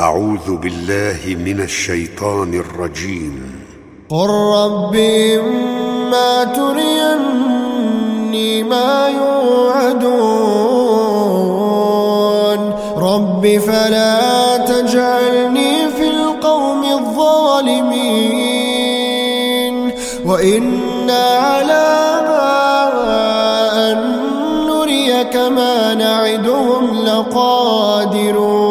أعوذ بالله من الشيطان الرجيم. قل رب إما تريني ما يوعدون. رب فلا تجعلني في القوم الظالمين. وإنا على أن نريك ما نعدهم لقادرون.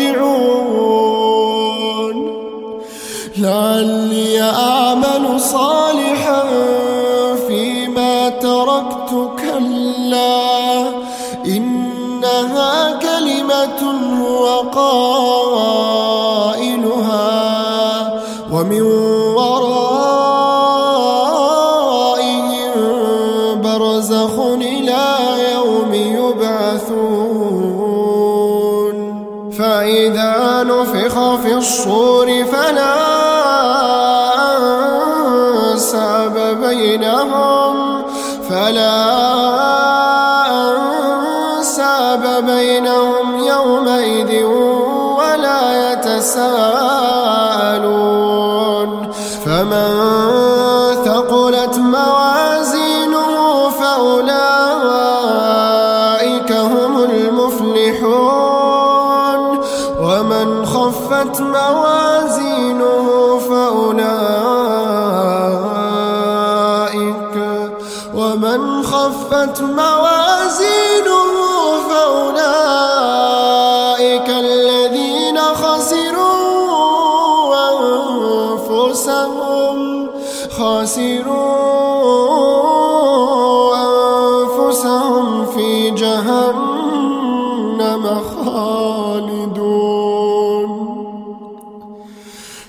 ارجعون لعلي أعمل صالحا فيما تركت كلا. إنها كلمة هو قائلها. ومن فإذا نفخ في الصور فلا أنساب بينهم فلا الحساب بينهم يومئذ ولا يتساءلون. فمن ثقلت موازينه خفت موازينه فأولئك ومن خفت موازينه فأولئك الذين خسروا أنفسهم خسروا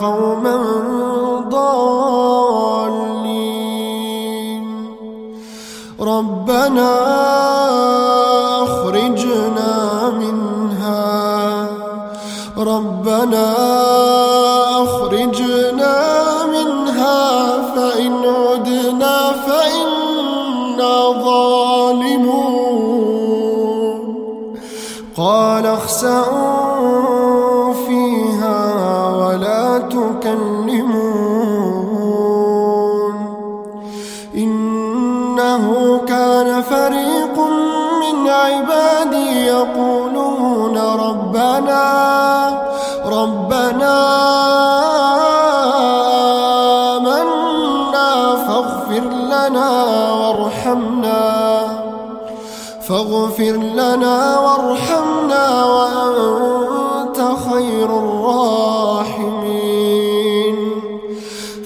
قوما ضالين. ربنا أخرجنا منها. ربنا أخرجنا منها. فإن عدنا فإنا ظالمون. قال اخسأوا يقولون ربنا ربنا آمنا فاغفر لنا وارحمنا فاغفر لنا وارحمنا وأنت خير الراحمين.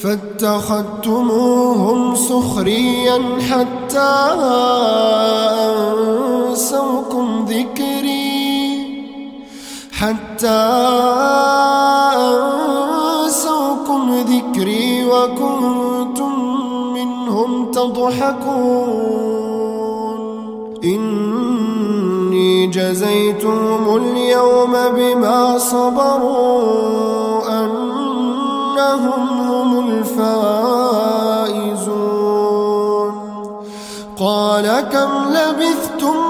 فاتخذتموهم سخريا حتى أنسوكم ذكري حتى أنسوكم ذكري وكنتم منهم تضحكون. إني جزيتهم اليوم بما صبروا أنهم هم الفائزون. قال كم لبثتم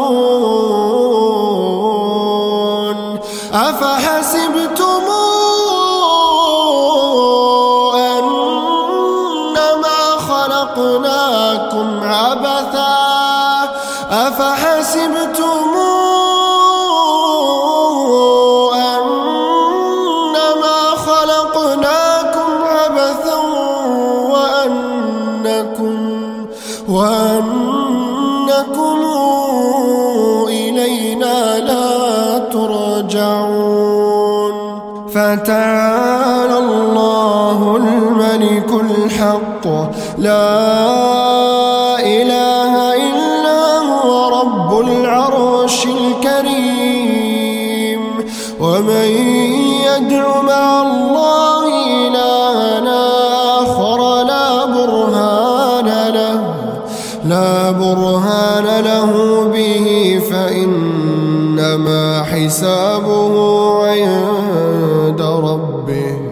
خلقناكم عبثا أفحسبتم أنما خلقناكم عبثا وأنكم وأنكم إلينا لا ترجعون. فتعالى الحق. لا إله إلا هو رب العرش الكريم. ومن يدع مع الله إلهنا آخر لا برهان له. لا برهان له به فإنما حسابه عند ربه.